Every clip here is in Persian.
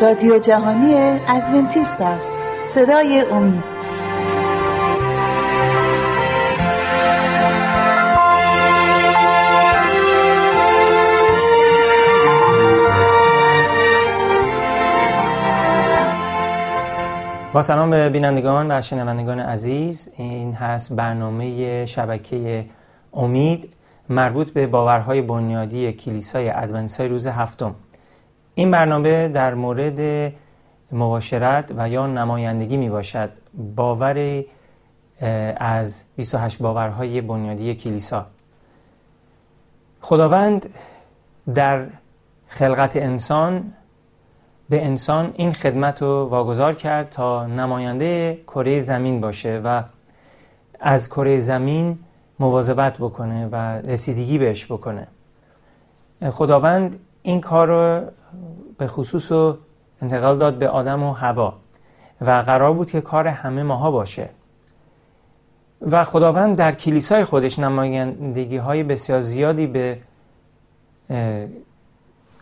رادیو جهانی ادونتیست است. صدای امید. با سلام به بینندگان و شنوندگان عزیز. این هست برنامه شبکه امید مربوط به باورهای بنیادی کلیسای ادونتیستای روز هفتم. این برنامه در مورد مباشرت و یا نمایندگی می باشد باور از 28 باورهای بنیادی کلیسا. خداوند در خلقت انسان به انسان این خدمت رو واگذار کرد تا نماینده کره زمین باشه و از کره زمین مواظبت بکنه و رسیدگی بهش بکنه. خداوند این کار رو به خصوص رو انتقال داد به آدم و هوا. و قرار بود که کار همه ماها باشه. و خداوند در کلیسای خودش نمایندگی های بسیار زیادی به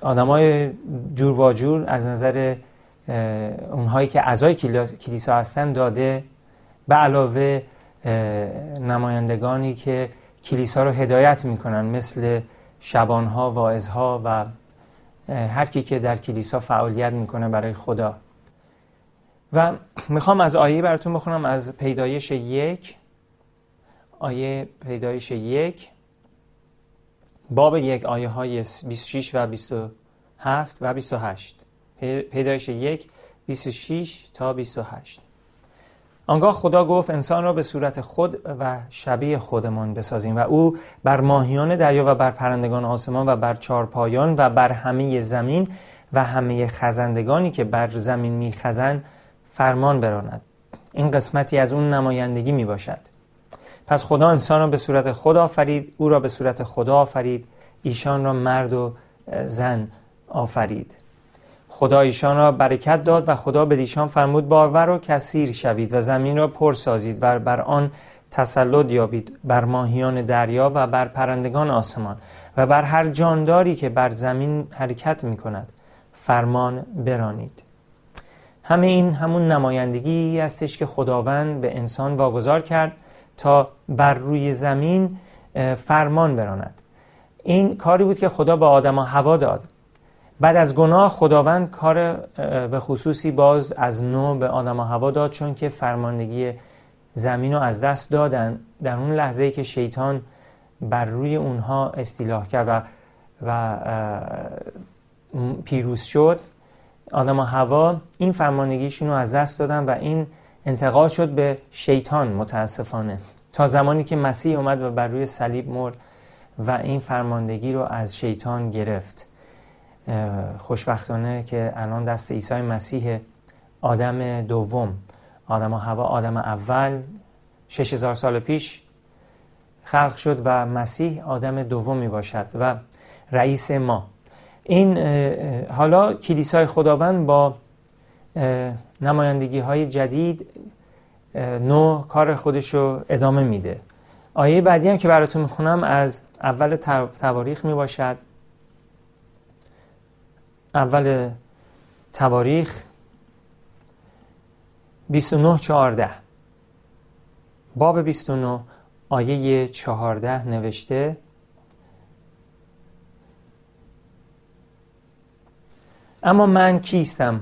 آدمای جور جور از نظر اونهایی که اعضای کلیسا هستن داده به علاوه نمایندگانی که کلیسا رو هدایت می‌کنن مثل شبانها، واعظها و هر کی که در کلیسا فعالیت می‌کنه برای خدا. و می‌خوام از آیه براتون بخونم از پیدایش یک. آیه پیدایش یک. باب یک آیه های 26 و 27 و 28 پیدایش یک 26 تا 28 آنگاه خدا گفت انسان را به صورت خود و شبیه خودمان بسازیم و او بر ماهیان دریا و بر پرندگان آسمان و بر چارپایان و بر همه زمین و همه خزندگانی که بر زمین میخزند فرمان براند. این قسمتی از اون نمایندگی می باشد پس خدا انسان را به صورت خود آفرید او را به صورت خدا آفرید ایشان را مرد و زن آفرید. خدا ایشان را برکت داد و خدا به ایشان فرمود باور و کثیر شوید و زمین را پر سازید و بر آن تسلط یابید بر ماهیان دریا و بر پرندگان آسمان و بر هر جانداری که بر زمین حرکت می کند فرمان برانید. همه این همون نمایندگی هستش که خداوند به انسان واگذار کرد تا بر روی زمین فرمان براند. این کاری بود که خدا به آدم و هوا داد. بعد از گناه خداوند کار به خصوصی باز از نو به آدم و هوا داد چون که فرماندگی زمین رو از دست دادن در اون لحظه که شیطان بر روی اونها استیلاح کرد و, و پیروز شد آدم و هوا این فرماندگیشون رو از دست دادن و این انتقال شد به شیطان متاسفانه. تا زمانی که مسیح اومد و بر روی صلیب مرد و این فرماندگی رو از شیطان گرفت. خوشبختانه که الان دست عیسی مسیح آدم دوم آدم و هوا آدم اول 6000 سال پیش خلق شد و مسیح آدم دومی باشد و رئیس ما. این حالا کلیسای خداوند با نمایندگی های جدید نو کار خودش رو ادامه میده. آیه بعدی هم که براتون می‌خونم از اول تواریخ می باشد اول تواریخ 29 14 باب 29 آیه 14 نوشته. اما من کیستم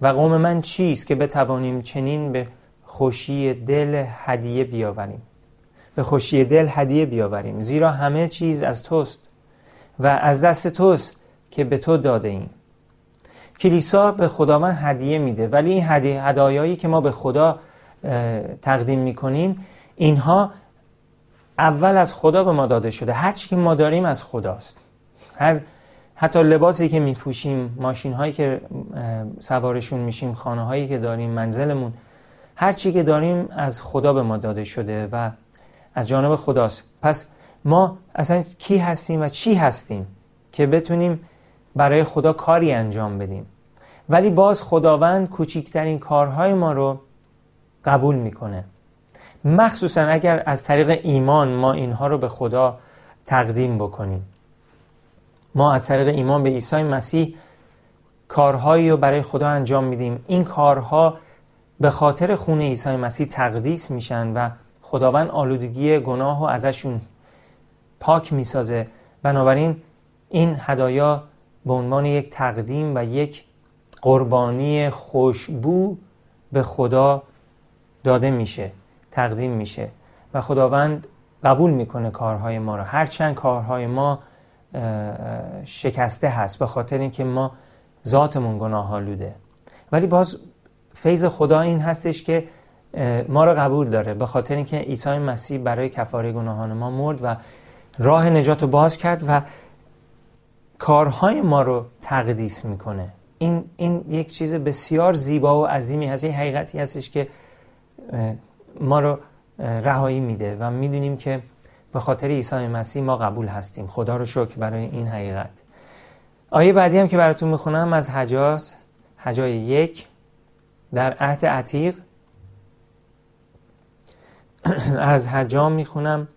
و قوم من چیست که بتوانیم چنین به خوشی دل هدیه بیاوریم؟ به خوشی دل هدیه بیاوریم زیرا همه چیز از توست و از دست توست که به تو داده ایم. کلیسا به خداوند هدیه میده. ولی این هدایایی که ما به خدا تقدیم می‌کنیم اینها اول از خدا به ما داده شده. هر چی که ما داریم از خداست. هر حتی لباسی که میپوشیم ماشین هایی که سوارشون میشیم خانه هایی که داریم منزلمون هر چی که داریم از خدا به ما داده شده و از جانب خداست. پس ما اصلا کی هستیم و چی هستیم که بتونیم برای خدا کاری انجام بدیم. ولی باز خداوند کوچکترین کارهای ما رو قبول می‌کنه. مخصوصا اگر از طریق ایمان ما اینها رو به خدا تقدیم بکنیم. ما از طریق ایمان به عیسی مسیح کارهایی رو برای خدا انجام میدیم. این کارها به خاطر خون عیسی مسیح تقدیس میشن و خداوند آلودگی گناه و ازشون پاک می‌سازه. بنابراین این هدایا به عنوان یک تقدیم و یک قربانی خوشبو به خدا داده میشه تقدیم میشه. و خداوند قبول می‌کنه کارهای ما رو هرچند کارهای ما شکسته هست به خاطر اینکه ما ذاتمون گناه آلوده ولی باز فیض خدا این هستش که ما رو قبول داره. به خاطر اینکه عیسی مسیح برای کفاره گناهان ما مرد و راه نجات رو باز کرد و کارهای ما رو تقدیس می‌کنه. این, این یک چیز بسیار زیبا و عظیمی هست. این حقیقتی هستش که ما رو رهایی میده و می‌دونیم که به خاطر عیسی مسیح ما قبول هستیم. خدا رو شکر برای این حقیقت. آیه بعدی هم که براتون می‌خونم از حجاز حجای یک در عهد عتیق. از حجام می‌خونم.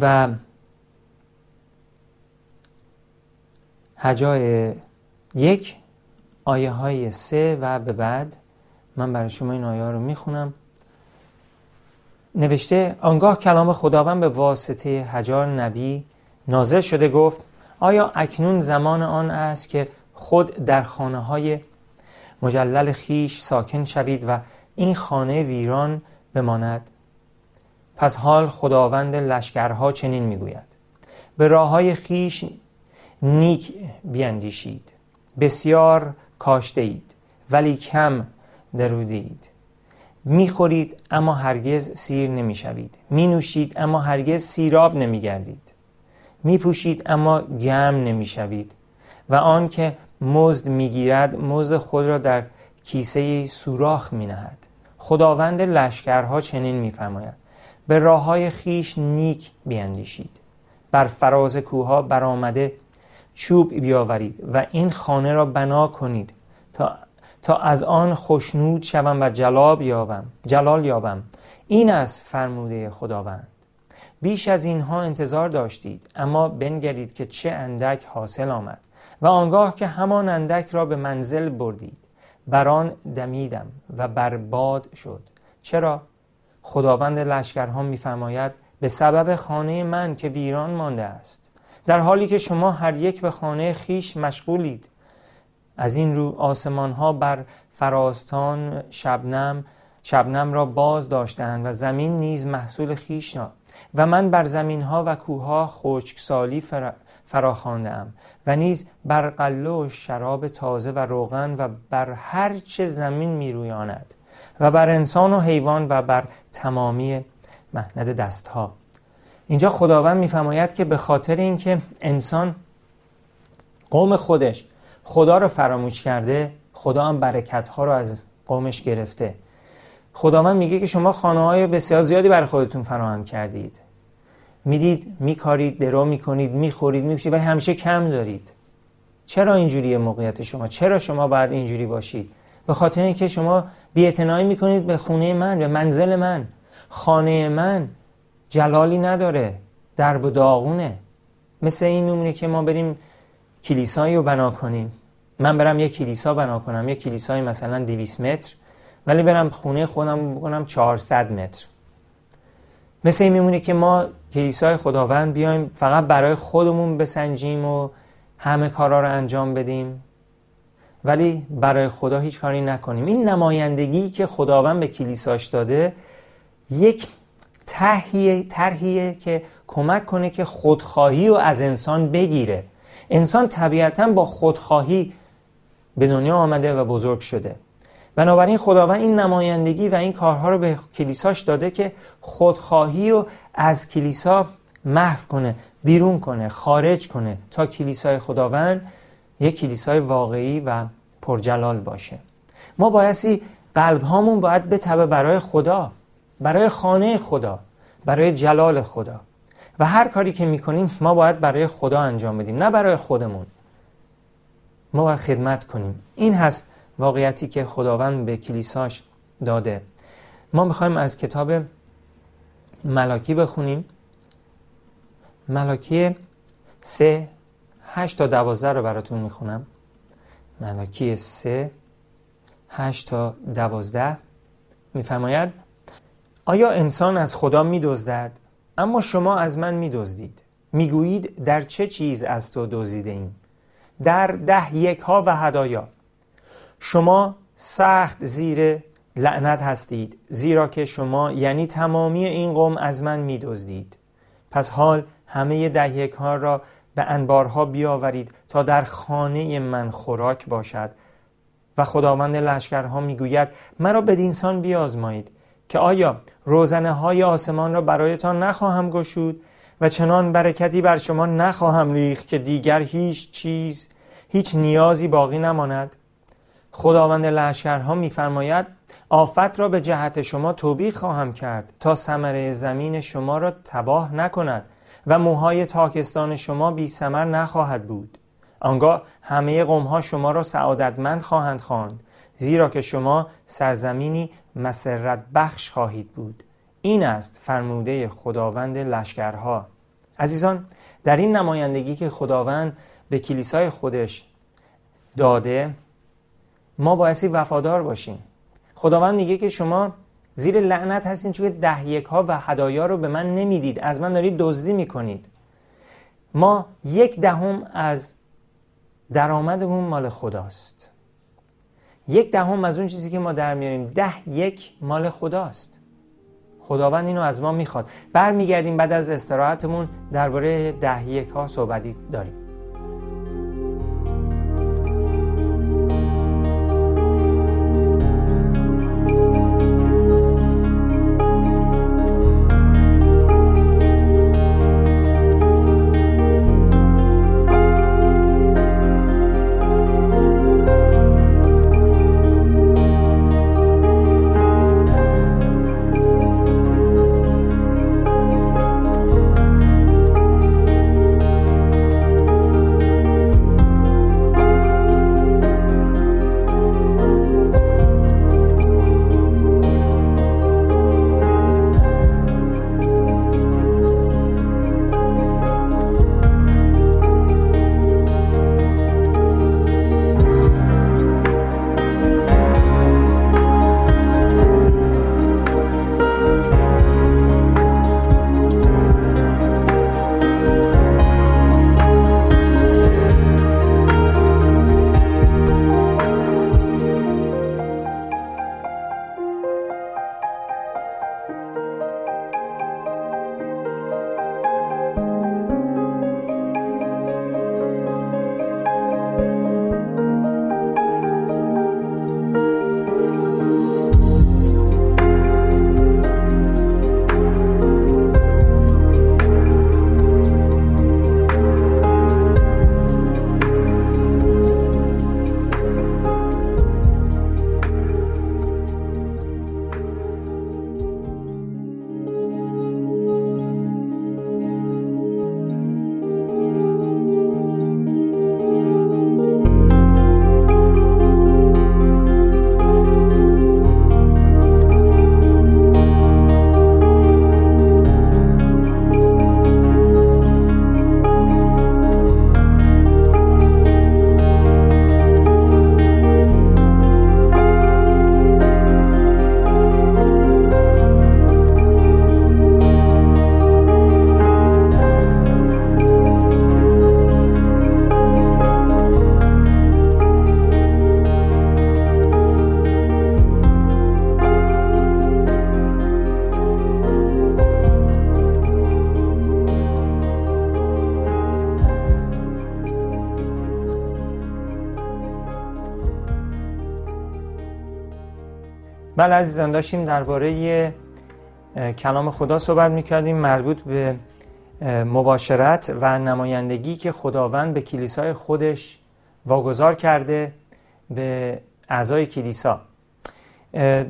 و حجای یک آیه های سه و به بعد من برای شما این آیه ها رو می‌خونم. نوشته آنگاه کلام خداوند به واسطه حجار نبی نازل شده گفت آیا اکنون زمان آن است که خود در خانه های مجلل خیش ساکن شوید و این خانه ویران بماند؟ پس حال خداوند لشکرها چنین می‌گوید. به راه های خیش نیک بیندیشید بسیار کاشته اید ولی کم درودید می‌خورید اما هرگز سیر نمی‌شوید. می نوشید اما هرگز سیراب نمیگردید. می پوشید اما گرم نمی‌شوید. و آن که مزد می‌گیرد مزد خود را در کیسه سوراخ می نهد خداوند لشکرها چنین میفرماید. به راه های خیش نیک بیندیشید بر فراز کوها برآمده چوب بیاورید و این خانه را بنا کنید تا, تا از آن خوشنود شوم و جلاب یابم جلال یابم. این از فرموده خداوند. بیش از اینها انتظار داشتید اما بنگرید که چه اندک حاصل آمد و آنگاه که همان اندک را به منزل بردید. بران دمیدم و برباد شد. چرا؟ خداوند لشکرها میفرماید به سبب خانه من که ویران مانده است. در حالی که شما هر یک به خانه خیش مشغولید. از این رو آسمان ها بر فراستان شبنم شبنم را باز داشتند و زمین نیز محصول خیش و من بر زمین ها و کوه ها خشکسالی فراخواندم و نیز بر قله و شراب تازه و روغن و بر هر چه زمین میرویاند و بر انسان و حیوان و بر تمامی مهند دستها. اینجا خداوند میفرماید که به خاطر اینکه انسان قوم خودش خدا رو فراموش کرده خدا هم برکت ها رو از قومش گرفته. خداوند میگه که شما خانه های بسیار زیادی برای خودتون فراهم کردید. می‌دید میکارید درو می‌کنید می‌خورید میپوشید ولی همیشه کم دارید. چرا اینجوری موقعیت شما؟ چرا شما باید اینجوری باشید؟ به خاطر اینکه شما بی‌اعتنایی می‌کنید به خونه من به منزل من خانه من. جلالی نداره. درب و داغونه. مثل این میمونه که ما بریم کلیسایی رو بنا کنیم. من برم یک کلیسا بنا کنم. یک کلیسای مثلا 200 متر ولی برم خونه خودم بکنم 400 متر. مثل این میمونه که ما کلیسای خداوند بیایم فقط برای خودمون بسنجیم و همه کارا رو انجام بدیم. ولی برای خدا هیچ کاری نکنیم. این نمایندگی که خداوند به کلیساش داده یک تهیه ترهیه که کمک کنه که خودخواهی رو از انسان بگیره. انسان طبیعتا با خودخواهی به دنیا آمده و بزرگ شده. بنابراین خداوند این نمایندگی و این کارها رو به کلیساش داده که خودخواهی رو از کلیسا محو کنه بیرون کنه خارج کنه تا کلیسای خداوند یک کلیسای واقعی و پرجلال باشه. ما بایستی قلب هامون باید بتبه برای خدا. برای خانه خدا برای جلال خدا. و هر کاری که می‌کنیم ما باید برای خدا انجام بدیم نه برای خودمون. ما باید خدمت کنیم. این هست واقعیتی که خداوند به کلیساش داده. ما می‌خوایم از کتاب ملاکی بخونیم. ملاکی سه 8 تا 12 رو براتون می‌خونم. ملاکی 3 8 تا 12 میفرماید؟ آیا انسان از خدا میدزدد؟ اما شما از من میدزدید. می‌گویید در چه چیز از تو دزدیده ایم؟ در ده یک ها و هدایا. شما سخت زیر لعنت هستید زیرا که شما یعنی تمامی این قوم از من میدزدید. پس حال همه ده یک ها را به انبارها بیاورید تا در خانه من خوراک باشد. و خداوند لشکرها می‌گوید مرا بدینسان بیازمایید. که آیا روزنه های آسمان را برایتان نخواهم گشود و چنان برکتی بر شما نخواهم ریخت که دیگر هیچ چیز هیچ نیازی باقی نماند. خداوند لشکرها میفرماید آفت را به جهت شما توبیخ خواهم کرد تا ثمره زمین شما را تباه نکند و موهای تاکستان شما بی سمر نخواهد بود. آنگاه همه قومها شما را سعادتمند خواهند خواند. زیرا که شما سرزمینی مسرت بخش خواهید بود. این است فرموده خداوند لشکرها. عزیزان در این نمایندگی که خداوند به کلیسای خودش داده ما بایستی وفادار باشیم. خداوند میگه که شما زیر لعنت هستین چون ده یک ها و هدایا رو به من نمی‌دید. از من دارید دزدی می‌کنید. ما یک دهم از درآمدمون مال خداست. یک دهم از اون چیزی که ما در میاریم. ده یک مال خداست. خداوند اینو از ما می‌خواد. برمیگردیم بعد از استراحتمون درباره ده یک ها صحبتی داریم. بله عزیزان داشتیم درباره کلام خدا صحبت می‌کردیم مربوط به مباشرت و نمایندگی که خداوند به کلیسای خودش واگذار کرده به اعضای کلیسا.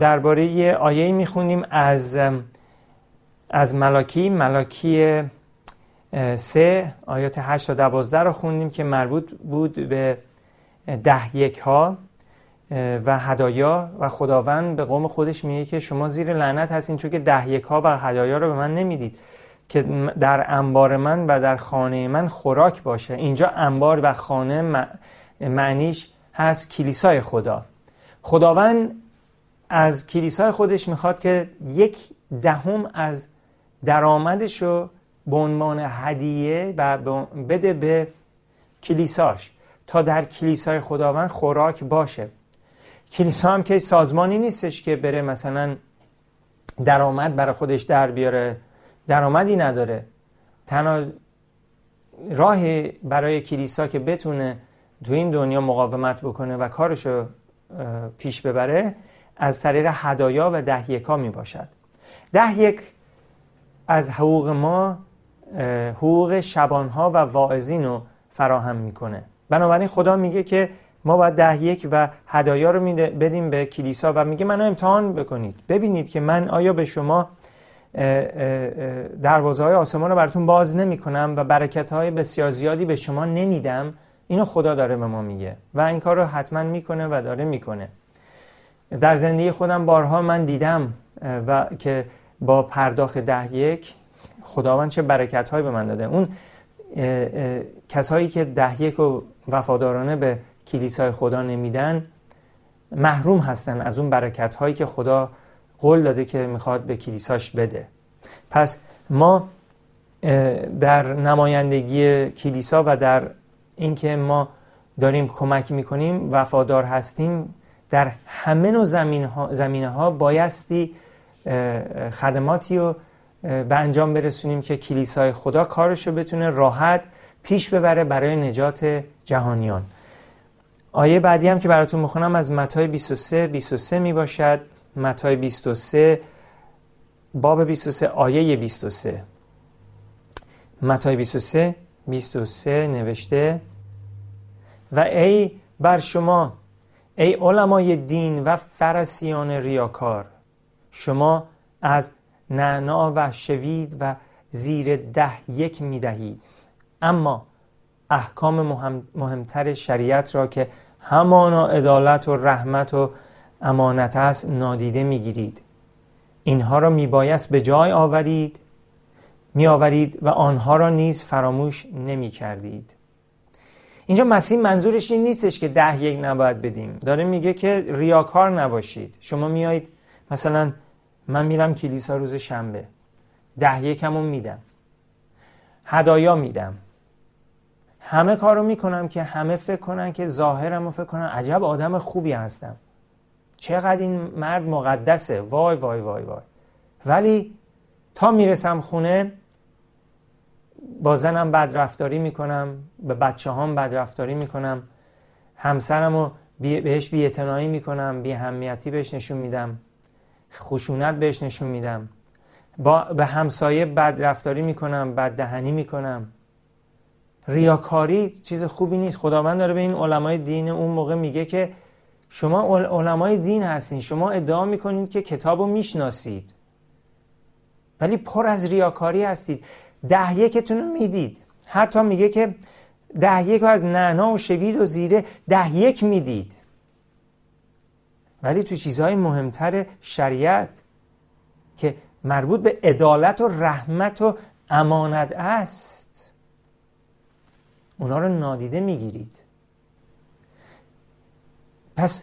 درباره آیه می‌خونیم از از ملاکی ملاکی سه آیات 8 تا 12 رو خوندیم که مربوط بود به ده یک ها و هدایا و خداوند به قوم خودش میگه که شما زیر لعنت هستین چون که ده یک ها و هدایا رو به من نمی‌دید که در انبار من و در خانه من خوراک باشه. اینجا انبار و خانه معنیش هست کلیسای خدا. خداوند از کلیسای خودش می‌خواد که یک دهم از درآمدش رو به عنوان هدیه و بده به کلیساش تا در کلیسای خداوند خوراک باشه. کلیسا هم که سازمانی نیستش که بره مثلا درآمد برای خودش در بیاره. درآمدی نداره. تنها راه برای کلیسا که بتونه تو این دنیا مقاومت بکنه و کارشو پیش ببره از طریق هدایا و ده یکا می باشد. ده یک از حقوق ما حقوق شبانها و واعظین رو فراهم می‌کنه. بنابراین خدا میگه که ما باید ده یک و هدایا رو بدیم به کلیسا و میگه منو امتحان بکنید. ببینید که من آیا به شما دروازه های آسمان رو براتون باز نمی کنم و برکت های بسیار زیادی به شما نمیدم؟ اینو خدا داره به ما میگه و این کار رو حتما می‌کنه و داره می‌کنه. در زندگی خودم بارها من دیدم و که با پرداخت ده یک خداوند چه برکت هایی به من داده. اون کسایی که ده یک و وفادارانه به کلیسای خدا نمیدن محروم هستن از اون برکت هایی که خدا قول داده که می‌خواد به کلیساش بده. پس ما در نمایندگی کلیسا و در اینکه ما داریم کمک می‌کنیم وفادار هستیم در همه نوع زمینه ها بایستی خدماتی رو به انجام برسونیم که کلیسای خدا کارش رو بتونه راحت پیش ببره برای نجات جهانیان. آیه بعدی هم که براتون می‌خونم از متای 23 23 می باشد متای 23 باب 23 آیه 23 متای 23 23 نوشته و ای بر شما ای علمای دین و فرسیان ریاکار شما از نعنا و شوید و زیر ده یک می دهید اما احکام مهم مهمتر شریعت را که همانا عدالت و رحمت و امانت است نادیده می‌گیرید. اینها را میبایست به جای آورید می آورید و آنها را نیز فراموش نمی کردید اینجا مسیح منظورش این نیستش که ده یک نباید بدیم. داره میگه که ریاکار نباشید. شما میایید مثلا من میرم کلیسا روز شنبه. ده یکمون میدم. هدایا میدم. همه کارو می‌کنم که همه فکر کنن که ظاهرم فکر کنن. عجب آدم خوبی هستم. چقدر این مرد مقدسه. وای وای وای وای. ولی تا می‌رسم خونه با زنم بدرفتاری می‌کنم به بچه هم بدرفتاری می‌کنم همسرم رو بهش بی می‌کنم بی همیتی بهش نشون میدم خشونت بهش نشون میدم. با به همسایه بدرفتاری می‌کنم بددهنی می‌کنم. ریاکاری چیز خوبی نیست. خداوند داره به این علمای دین اون موقع میگه که شما علمای دین هستین. شما ادعا می‌کنید که کتاب رو می‌شناسید. ولی پر از ریاکاری هستید. ده یکتون رو می‌دید. حتی میگه که ده یک از نعنا و شوید و زیره ده یک می‌دید. ولی تو چیزهای مهمتر شریعت که مربوط به عدالت و رحمت و امانت است اونا رو نادیده می‌گیرید. پس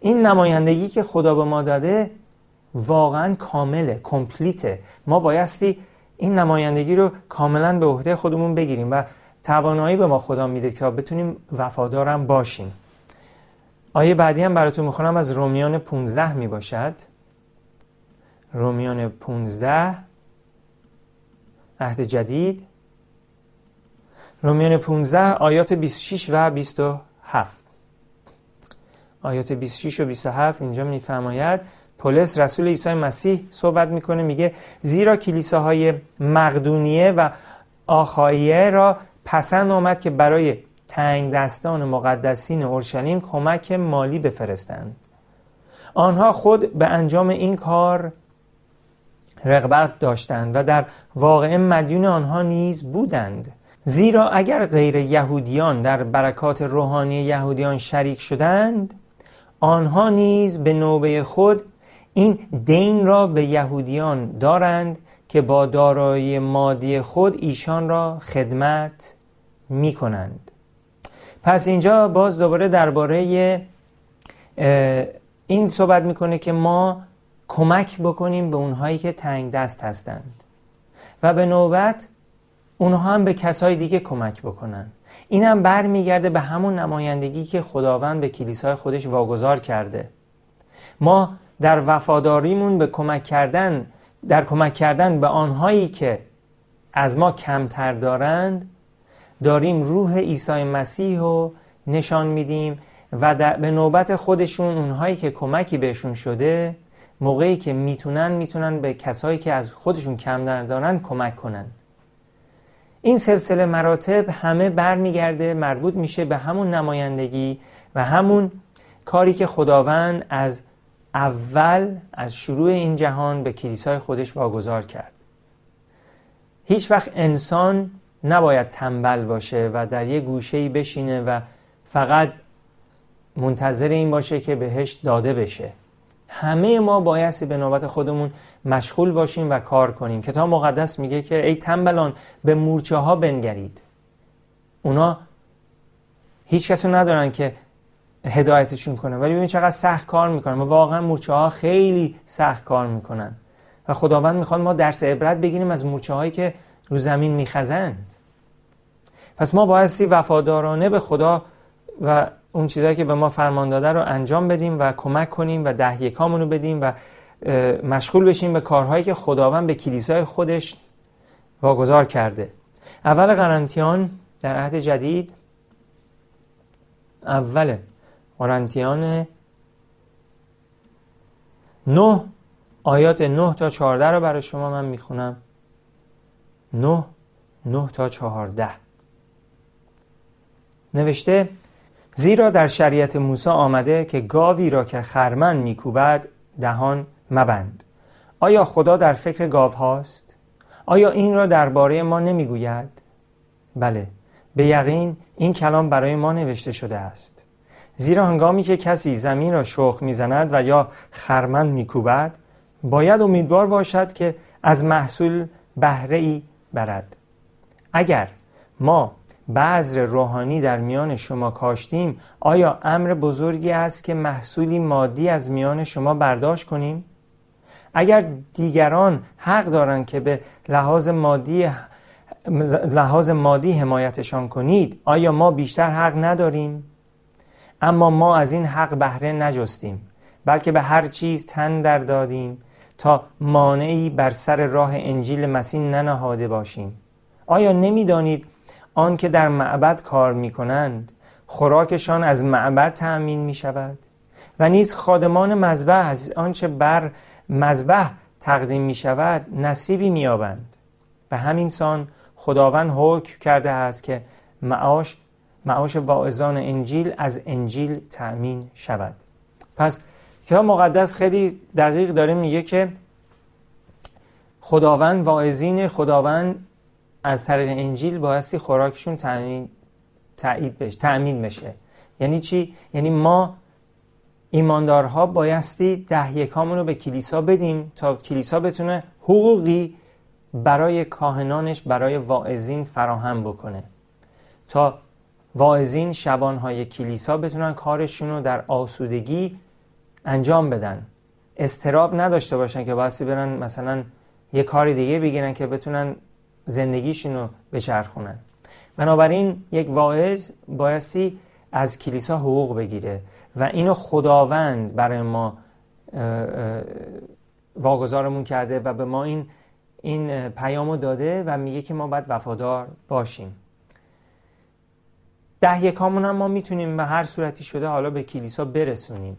این نمایندگی که خدا به ما داده واقعا کامله کمپلیته. ما بایستی این نمایندگی رو کاملا به عهده خودمون بگیریم و توانایی به ما خدا میده که بتونیم وفادارم باشیم. آیه بعدی هم براتون می‌خونم از رومیان 15 می باشد رومیان 15 عهد جدید. رومیان 15 آیات 26 و 27 آیات 26 و 27 اینجا میفرماید پولس رسول عیسی مسیح صحبت می‌کنه میگه زیرا کلیساهای مقدونیه و آخاییه را پسند آمد که برای تنگ دستان مقدسین اورشلیم کمک مالی بفرستند. آنها خود به انجام این کار رغبت داشتند و در واقع مدیون آنها نیز بودند. زیرا اگر غیر یهودیان در برکات روحانی یهودیان شریک شدند آنها نیز به نوبه خود این دین را به یهودیان دارند که با دارایی مادی خود ایشان را خدمت می کنند پس اینجا باز دوباره درباره این صحبت می‌کنه که ما کمک بکنیم به اونهایی که تنگ دست هستند. و به نوبت اونها هم به کسای دیگه کمک بکنن. این هم برمیگرده به همون نمایندگی که خداوند به کلیسای خودش واگذار کرده. ما در وفاداریمون به کمک کردن در کمک کردن به آنهایی که از ما کمتر دارند داریم روح عیسی مسیح رو نشان میدیم و به نوبت خودشون اونهایی که کمکی بهشون شده موقعی که می‌تونن می‌تونن به کسایی که از خودشون کم دارن کمک کنن. این سلسله مراتب همه برمیگرده مربوط میشه به همون نمایندگی و همون کاری که خداوند از اول از شروع این جهان به کلیسای خودش واگذار کرد. هیچ وقت انسان نباید تنبل باشه و در یه گوشه بشینه و فقط منتظر این باشه که بهش داده بشه. همه ما بایستی به نوبت خودمون مشغول باشیم و کار کنیم. کتاب مقدس میگه که ای تنبلان به مورچه ها بنگرید. اونا هیچ کسو ندارن که هدایتشون کنه. ولی ببین چقدر سخت کار می‌کنن و واقعا مورچه ها خیلی سخت کار می‌کنن. و خداوند می‌خواد ما درس عبرت بگیریم از مورچه هایی که رو زمین میخزند. پس ما بایستی وفادارانه به خدا و اون چیزهایی که به ما فرمان داده رو انجام بدیم و کمک کنیم و ده یکامونو بدیم و مشغول بشیم به کارهایی که خداوند به کلیسای خودش واگذار کرده. اول قرنتیان در عهد جدید اول قرنتیان 9 آیات 9 تا 14 رو برای شما من می‌خونم. 9 9 تا 14 نوشته زیرا در شریعت موسی آمده که گاوی را که خرمن میکوبد دهان مبند آیا خدا در فکر گاو هاست؟ آیا این را درباره ما نمی‌گوید؟ بله به یقین این کلام برای ما نوشته شده است زیرا هنگامی که کسی زمین را شخ می‌زند و یا خرمن میکوبد باید امیدوار باشد که از محصول بهره ای برد اگر ما بذر روحانی در میان شما کاشتیم آیا امر بزرگی است که محصولی مادی از میان شما برداشت کنیم؟ اگر دیگران حق دارند که به لحاظ مادی لحاظ مادی حمایتشان کنید آیا ما بیشتر حق نداریم؟ اما ما از این حق بهره نجستیم بلکه به هر چیز تن در دادیم تا مانعی بر سر راه انجیل مسیح ننهاده باشیم آیا نمی‌دانید آن که در معبد کار می کنند خوراکشان از معبد تأمین می شود و نیز خادمان مذبح از آنچه بر مذبح تقدیم می شود نصیبی می آبند و همین سان خداوند حکم کرده است که معاش معاش واعظان انجیل از انجیل تأمین شود. پس کتاب مقدس خیلی دقیق داره میگه که خداوند واعظین خداوند از طریق انجیل بایستی خوراکشون تأیید بشه تأمین بشه. یعنی چی؟ یعنی ما ایماندارها بایستی ده یکامون رو به کلیسا بدیم تا کلیسا بتونه حقوقی برای کاهنانش برای واعظین فراهم بکنه. تا واعظین شبانهای کلیسا بتونن کارشون رو در آسودگی انجام بدن. استراب نداشته باشن که بایستی برن مثلا یه کار دیگه بگیرن که بتونن زندگیشون رو بچرخونن. بنابراین یک واعظ بایستی از کلیسا حقوق بگیره و اینو خداوند برای ما واگذارمون کرده و به ما این این پیامو داده و میگه که ما باید وفادار باشیم. ده یکامون هم ما می‌تونیم به هر صورتی شده حالا به کلیسا برسونیم.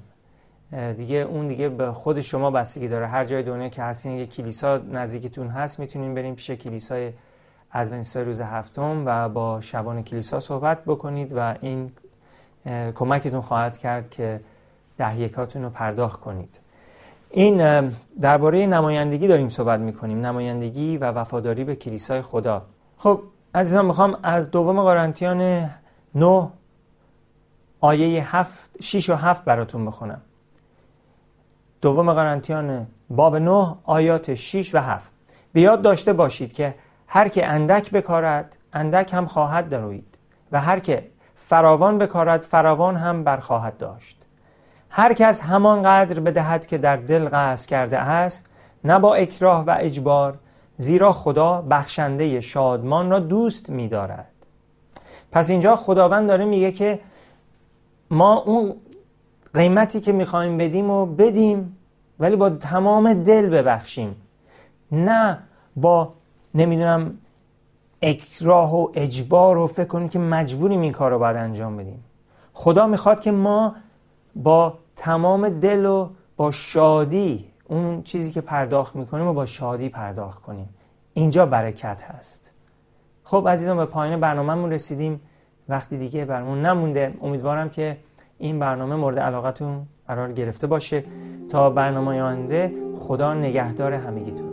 دیگه اون دیگه به خود شما بستگی داره. هر جای دنیا که هستین یه کلیسا نزدیکتون هست می‌تونین بریم پیش کلیسای ادونتیستای روز هفتم و با شبان کلیسا صحبت بکنید و این کمکتون خواهد کرد که ده یکاتون رو پرداخت کنید. این درباره نمایندگی داریم صحبت می‌کنیم. نمایندگی و وفاداری به کلیسای خدا. خب عزیزان می‌خوام از دوم قرنتیان 9 آیه 7 6 و 7 براتون بخونم. دوم قرنتیان باب 9 آیات 6 و 7 بیاد داشته باشید که هر که اندک بکارد اندک هم خواهد دروید و هر که فراوان بکارد فراوان هم برخواهد داشت. هر کس همان قدر بدهد که در دل قصد کرده است نه با اکراه و اجبار زیرا خدا بخشنده شادمان را دوست می‌دارد. پس اینجا خداوند داره میگه که ما اون قیمتی که می‌خوایم بدیم و بدیم ولی با تمام دل ببخشیم. نه با نمی‌دونم اکراه و اجبار و فکر کنیم که مجبوریم این کار رو باید انجام بدیم. خدا می‌خواد که ما با تمام دل و با شادی اون چیزی که پرداخت می‌کنیم و با شادی پرداخت کنیم. اینجا برکت هست. خب عزیزان به پایین برنامهمون رسیدیم. وقتی دیگه برمون نمونده. امیدوارم که این برنامه مورد علاقتون قرار گرفته باشه. تا برنامه آینده خدا نگهدار همگیتون.